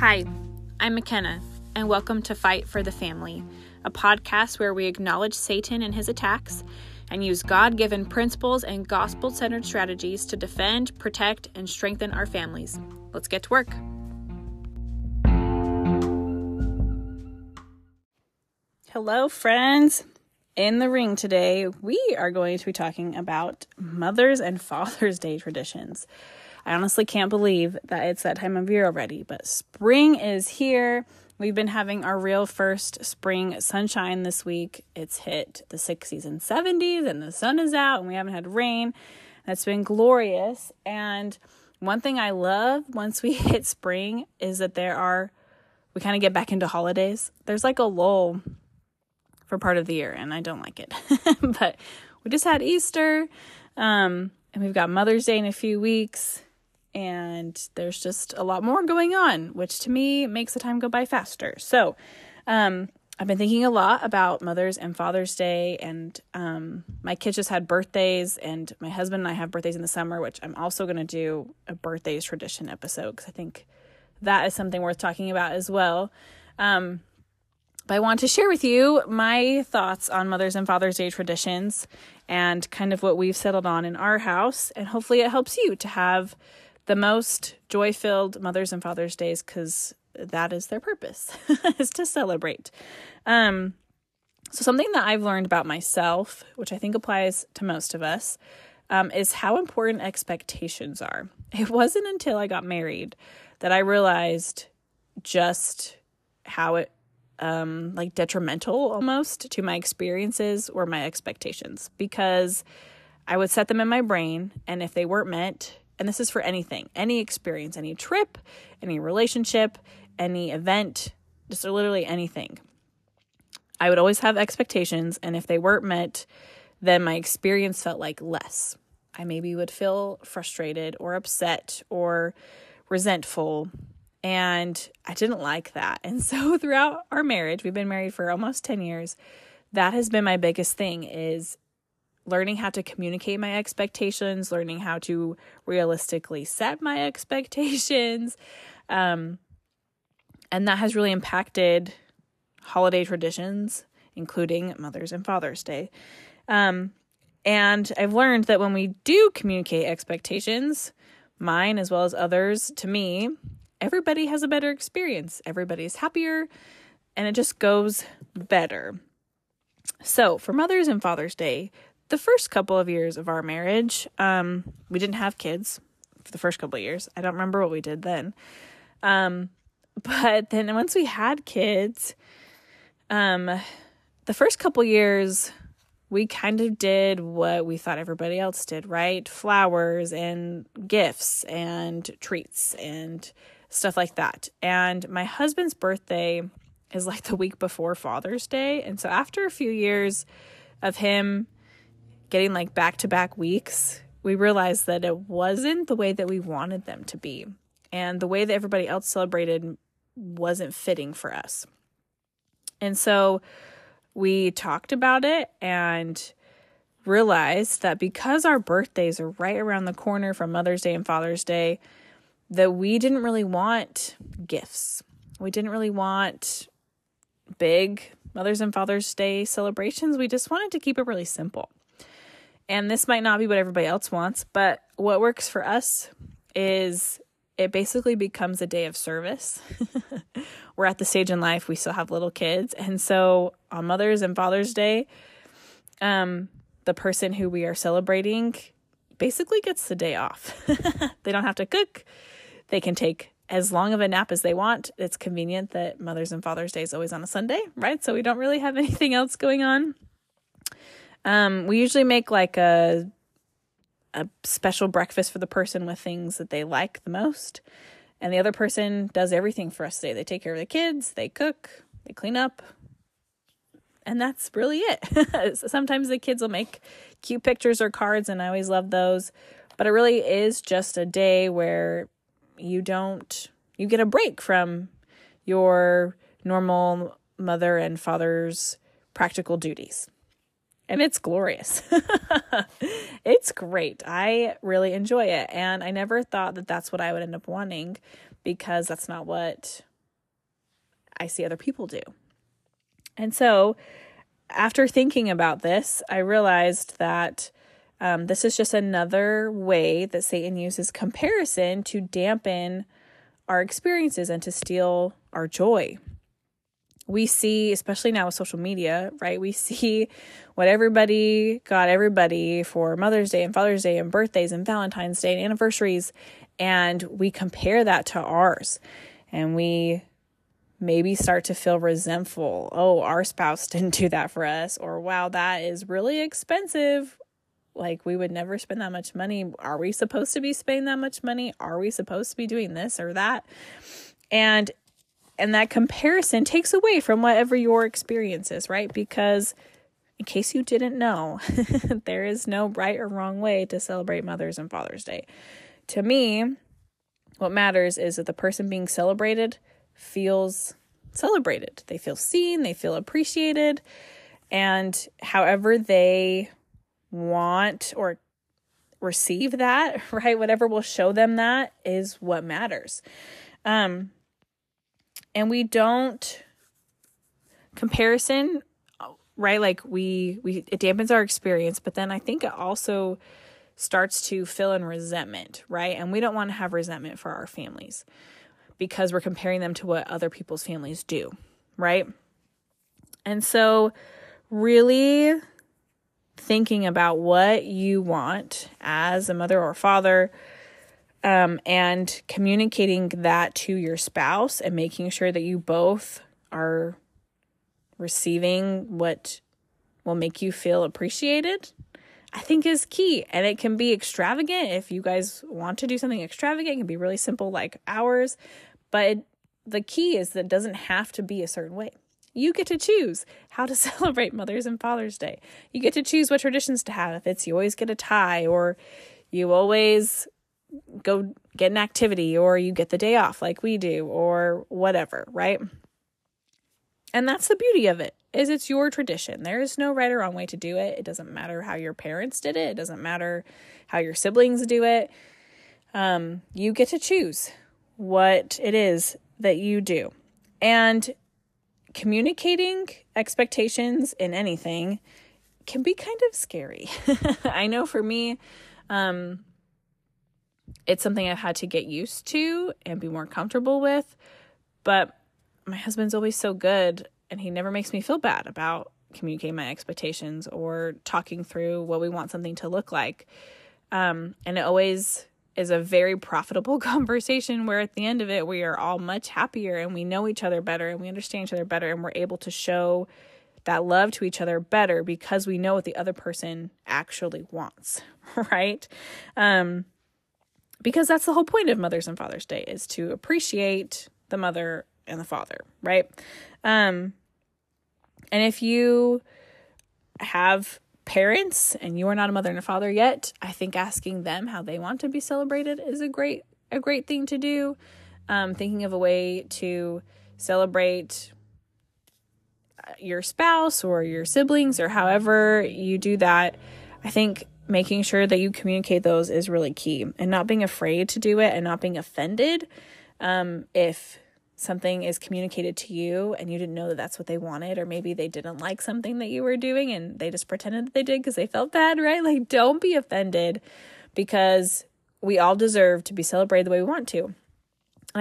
Hi, I'm McKenna, and welcome to Fight for the Family, a podcast where we acknowledge Satan and his attacks and use God given principles and gospel centered strategies to defend, protect, and strengthen our families. Let's get to work. Hello, friends. In the ring today, we are going to be talking about Mother's and Father's Day traditions. I honestly can't believe that it's that time of year already, but spring is here. We've been having our real first spring sunshine this week. It's hit the 60s and 70s, and the sun is out, and we haven't had rain. That's been glorious. And one thing I love once we hit spring is that there are, we kind of get back into holidays. There's like a lull for part of the year, and I don't like it. but we just had Easter, um, and we've got Mother's Day in a few weeks, and there's just a lot more going on, which to me makes the time go by faster. So, um, I've been thinking a lot about Mother's and Father's Day, and um, my kids just had birthdays, and my husband and I have birthdays in the summer, which I'm also going to do a birthdays tradition episode because I think that is something worth talking about as well. Um, but I want to share with you my thoughts on Mother's and Father's Day traditions and kind of what we've settled on in our house. And hopefully, it helps you to have the most joy filled Mother's and Father's Days because that is their purpose, is to celebrate. Um, so, something that I've learned about myself, which I think applies to most of us, um, is how important expectations are. It wasn't until I got married that I realized just how it um, like detrimental almost to my experiences or my expectations because I would set them in my brain, and if they weren't met, and this is for anything, any experience, any trip, any relationship, any event, just literally anything. I would always have expectations, and if they weren't met, then my experience felt like less. I maybe would feel frustrated or upset or resentful and I didn't like that. And so throughout our marriage, we've been married for almost 10 years. That has been my biggest thing is learning how to communicate my expectations, learning how to realistically set my expectations. Um, and that has really impacted holiday traditions, including Mother's and Father's Day. Um, and I've learned that when we do communicate expectations, mine as well as others to me, everybody has a better experience. Everybody's happier and it just goes better. So, for Mother's and Father's Day, the first couple of years of our marriage, um, we didn't have kids for the first couple of years. I don't remember what we did then. Um, but then once we had kids, um, the first couple years, we kind of did what we thought everybody else did, right? Flowers and gifts and treats and stuff like that. And my husband's birthday is like the week before Father's Day. And so after a few years of him getting like back to back weeks, we realized that it wasn't the way that we wanted them to be. And the way that everybody else celebrated wasn't fitting for us. And so we talked about it and realized that because our birthdays are right around the corner from Mother's Day and Father's Day, that we didn't really want gifts. We didn't really want big Mother's and Father's Day celebrations. We just wanted to keep it really simple. And this might not be what everybody else wants, but what works for us is it basically becomes a day of service. We're at the stage in life we still have little kids, and so on Mother's and Father's Day, um, the person who we are celebrating basically gets the day off. they don't have to cook. They can take as long of a nap as they want. It's convenient that Mother's and Father's Day is always on a Sunday, right? So we don't really have anything else going on. Um, we usually make like a a special breakfast for the person with things that they like the most. And the other person does everything for us today. They take care of the kids, they cook, they clean up. And that's really it. Sometimes the kids will make cute pictures or cards, and I always love those. But it really is just a day where you don't you get a break from your normal mother and father's practical duties. And it's glorious. it's great. I really enjoy it. And I never thought that that's what I would end up wanting because that's not what I see other people do. And so, after thinking about this, I realized that um, this is just another way that Satan uses comparison to dampen our experiences and to steal our joy. We see, especially now with social media, right? We see what everybody got everybody for Mother's Day and Father's Day and birthdays and Valentine's Day and anniversaries. And we compare that to ours. And we maybe start to feel resentful. Oh, our spouse didn't do that for us. Or, wow, that is really expensive. Like, we would never spend that much money. Are we supposed to be spending that much money? Are we supposed to be doing this or that? And and that comparison takes away from whatever your experience is, right? Because in case you didn't know, there is no right or wrong way to celebrate Mother's and Father's Day. To me, what matters is that the person being celebrated feels celebrated. They feel seen, they feel appreciated, and however they want or receive that, right? Whatever will show them that is what matters. Um and we don't comparison right like we we it dampens our experience but then i think it also starts to fill in resentment right and we don't want to have resentment for our families because we're comparing them to what other people's families do, right? And so, really thinking about what you want as a mother or father um, and communicating that to your spouse and making sure that you both are receiving what will make you feel appreciated I think is key. And it can be extravagant if you guys want to do something extravagant. It can be really simple, like ours. But it, the key is that it doesn't have to be a certain way. You get to choose how to celebrate Mother's and Father's Day. You get to choose what traditions to have. If it's you always get a tie, or you always go get an activity, or you get the day off like we do, or whatever, right? And that's the beauty of it is it's your tradition. There is no right or wrong way to do it. It doesn't matter how your parents did it. It doesn't matter how your siblings do it. Um, you get to choose what it is that you do. And communicating expectations in anything can be kind of scary. I know for me, um, it's something I've had to get used to and be more comfortable with. But my husband's always so good and he never makes me feel bad about communicating my expectations or talking through what we want something to look like. Um, and it always is a very profitable conversation where at the end of it we are all much happier and we know each other better and we understand each other better and we're able to show that love to each other better because we know what the other person actually wants right um because that's the whole point of mother's and father's day is to appreciate the mother and the father right um and if you have parents and you are not a mother and a father yet, I think asking them how they want to be celebrated is a great a great thing to do. Um, thinking of a way to celebrate uh, your spouse or your siblings or however you do that, I think making sure that you communicate those is really key. And not being afraid to do it and not being offended um, if something is communicated to you and you didn't know that that's what they wanted or maybe they didn't like something that you were doing and they just pretended that they did because they felt bad right? Like don't be offended because we all deserve to be celebrated the way we want to. And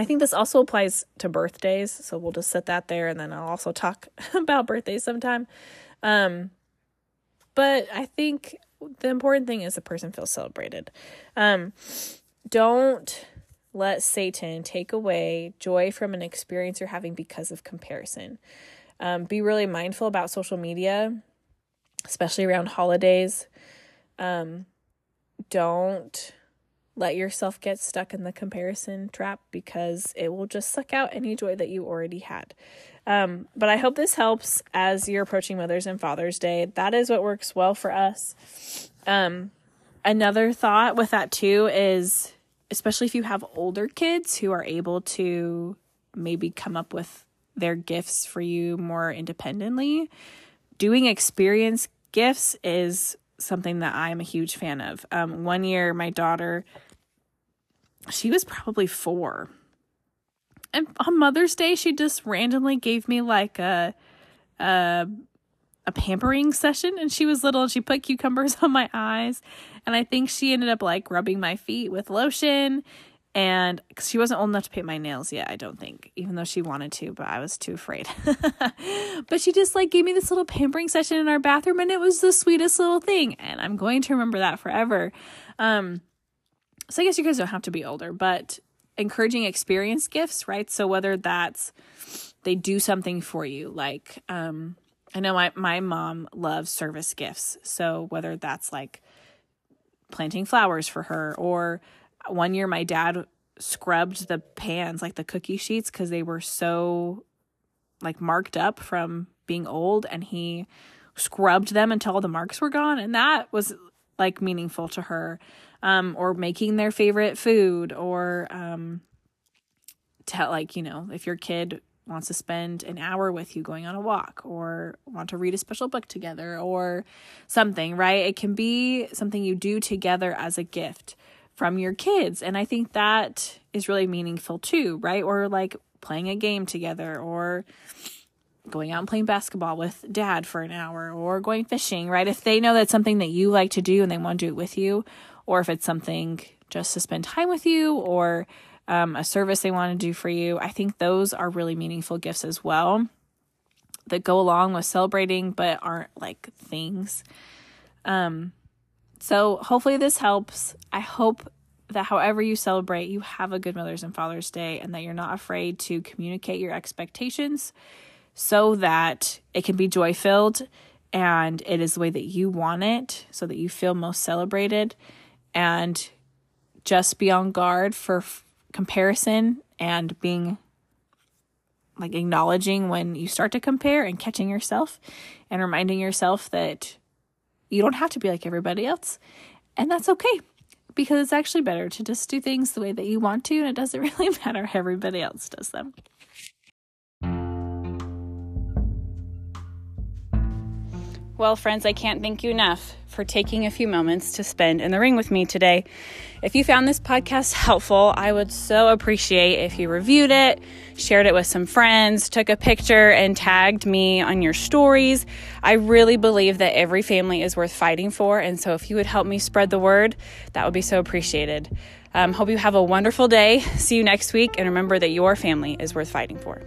i think this also applies to birthdays so we'll just set that there and then i'll also talk about birthdays sometime. Um but i think the important thing is the person feels celebrated um don't let Satan take away joy from an experience you're having because of comparison. Um, be really mindful about social media, especially around holidays. Um, don't let yourself get stuck in the comparison trap because it will just suck out any joy that you already had. Um, but I hope this helps as you're approaching Mother's and Father's Day. That is what works well for us. Um, another thought with that too is especially if you have older kids who are able to maybe come up with their gifts for you more independently, doing experience gifts is something that I'm a huge fan of. Um, one year, my daughter, she was probably four, and on Mother's Day, she just randomly gave me like a, a, a pampering session. And she was little and she put cucumbers on my eyes. And I think she ended up like rubbing my feet with lotion. And cause she wasn't old enough to paint my nails yet, I don't think, even though she wanted to, but I was too afraid. but she just like gave me this little pampering session in our bathroom, and it was the sweetest little thing. And I'm going to remember that forever. Um, so I guess you guys don't have to be older, but encouraging experience gifts, right? So whether that's they do something for you, like um, I know my my mom loves service gifts. So whether that's like planting flowers for her or one year my dad scrubbed the pans like the cookie sheets cuz they were so like marked up from being old and he scrubbed them until the marks were gone and that was like meaningful to her um, or making their favorite food or um, tell like you know if your kid wants to spend an hour with you going on a walk or want to read a special book together or something right? It can be something you do together as a gift from your kids and i think that is really meaningful too right? Or like playing a game together or going out and playing basketball with dad for an hour or going fishing, right? If they know that's something that you like to do and they want to do it with you, or if it's something just to spend time with you or um, a service they want to do for you, I think those are really meaningful gifts as well that go along with celebrating but aren't like things. Um, so hopefully this helps. I hope that however you celebrate, you have a good Mother's and Father's Day and that you're not afraid to communicate your expectations so that it can be joy filled and it is the way that you want it so that you feel most celebrated and just be on guard for f- comparison and being like acknowledging when you start to compare and catching yourself and reminding yourself that you don't have to be like everybody else and that's okay because it's actually better to just do things the way that you want to and it doesn't really matter how everybody else does them. Well, friends, I can't thank you enough for taking a few moments to spend in the ring with me today. If you found this podcast helpful, I would so appreciate if you reviewed it, shared it with some friends, took a picture, and tagged me on your stories. I really believe that every family is worth fighting for. And so if you would help me spread the word, that would be so appreciated. Um, hope you have a wonderful day. See you next week. And remember that your family is worth fighting for.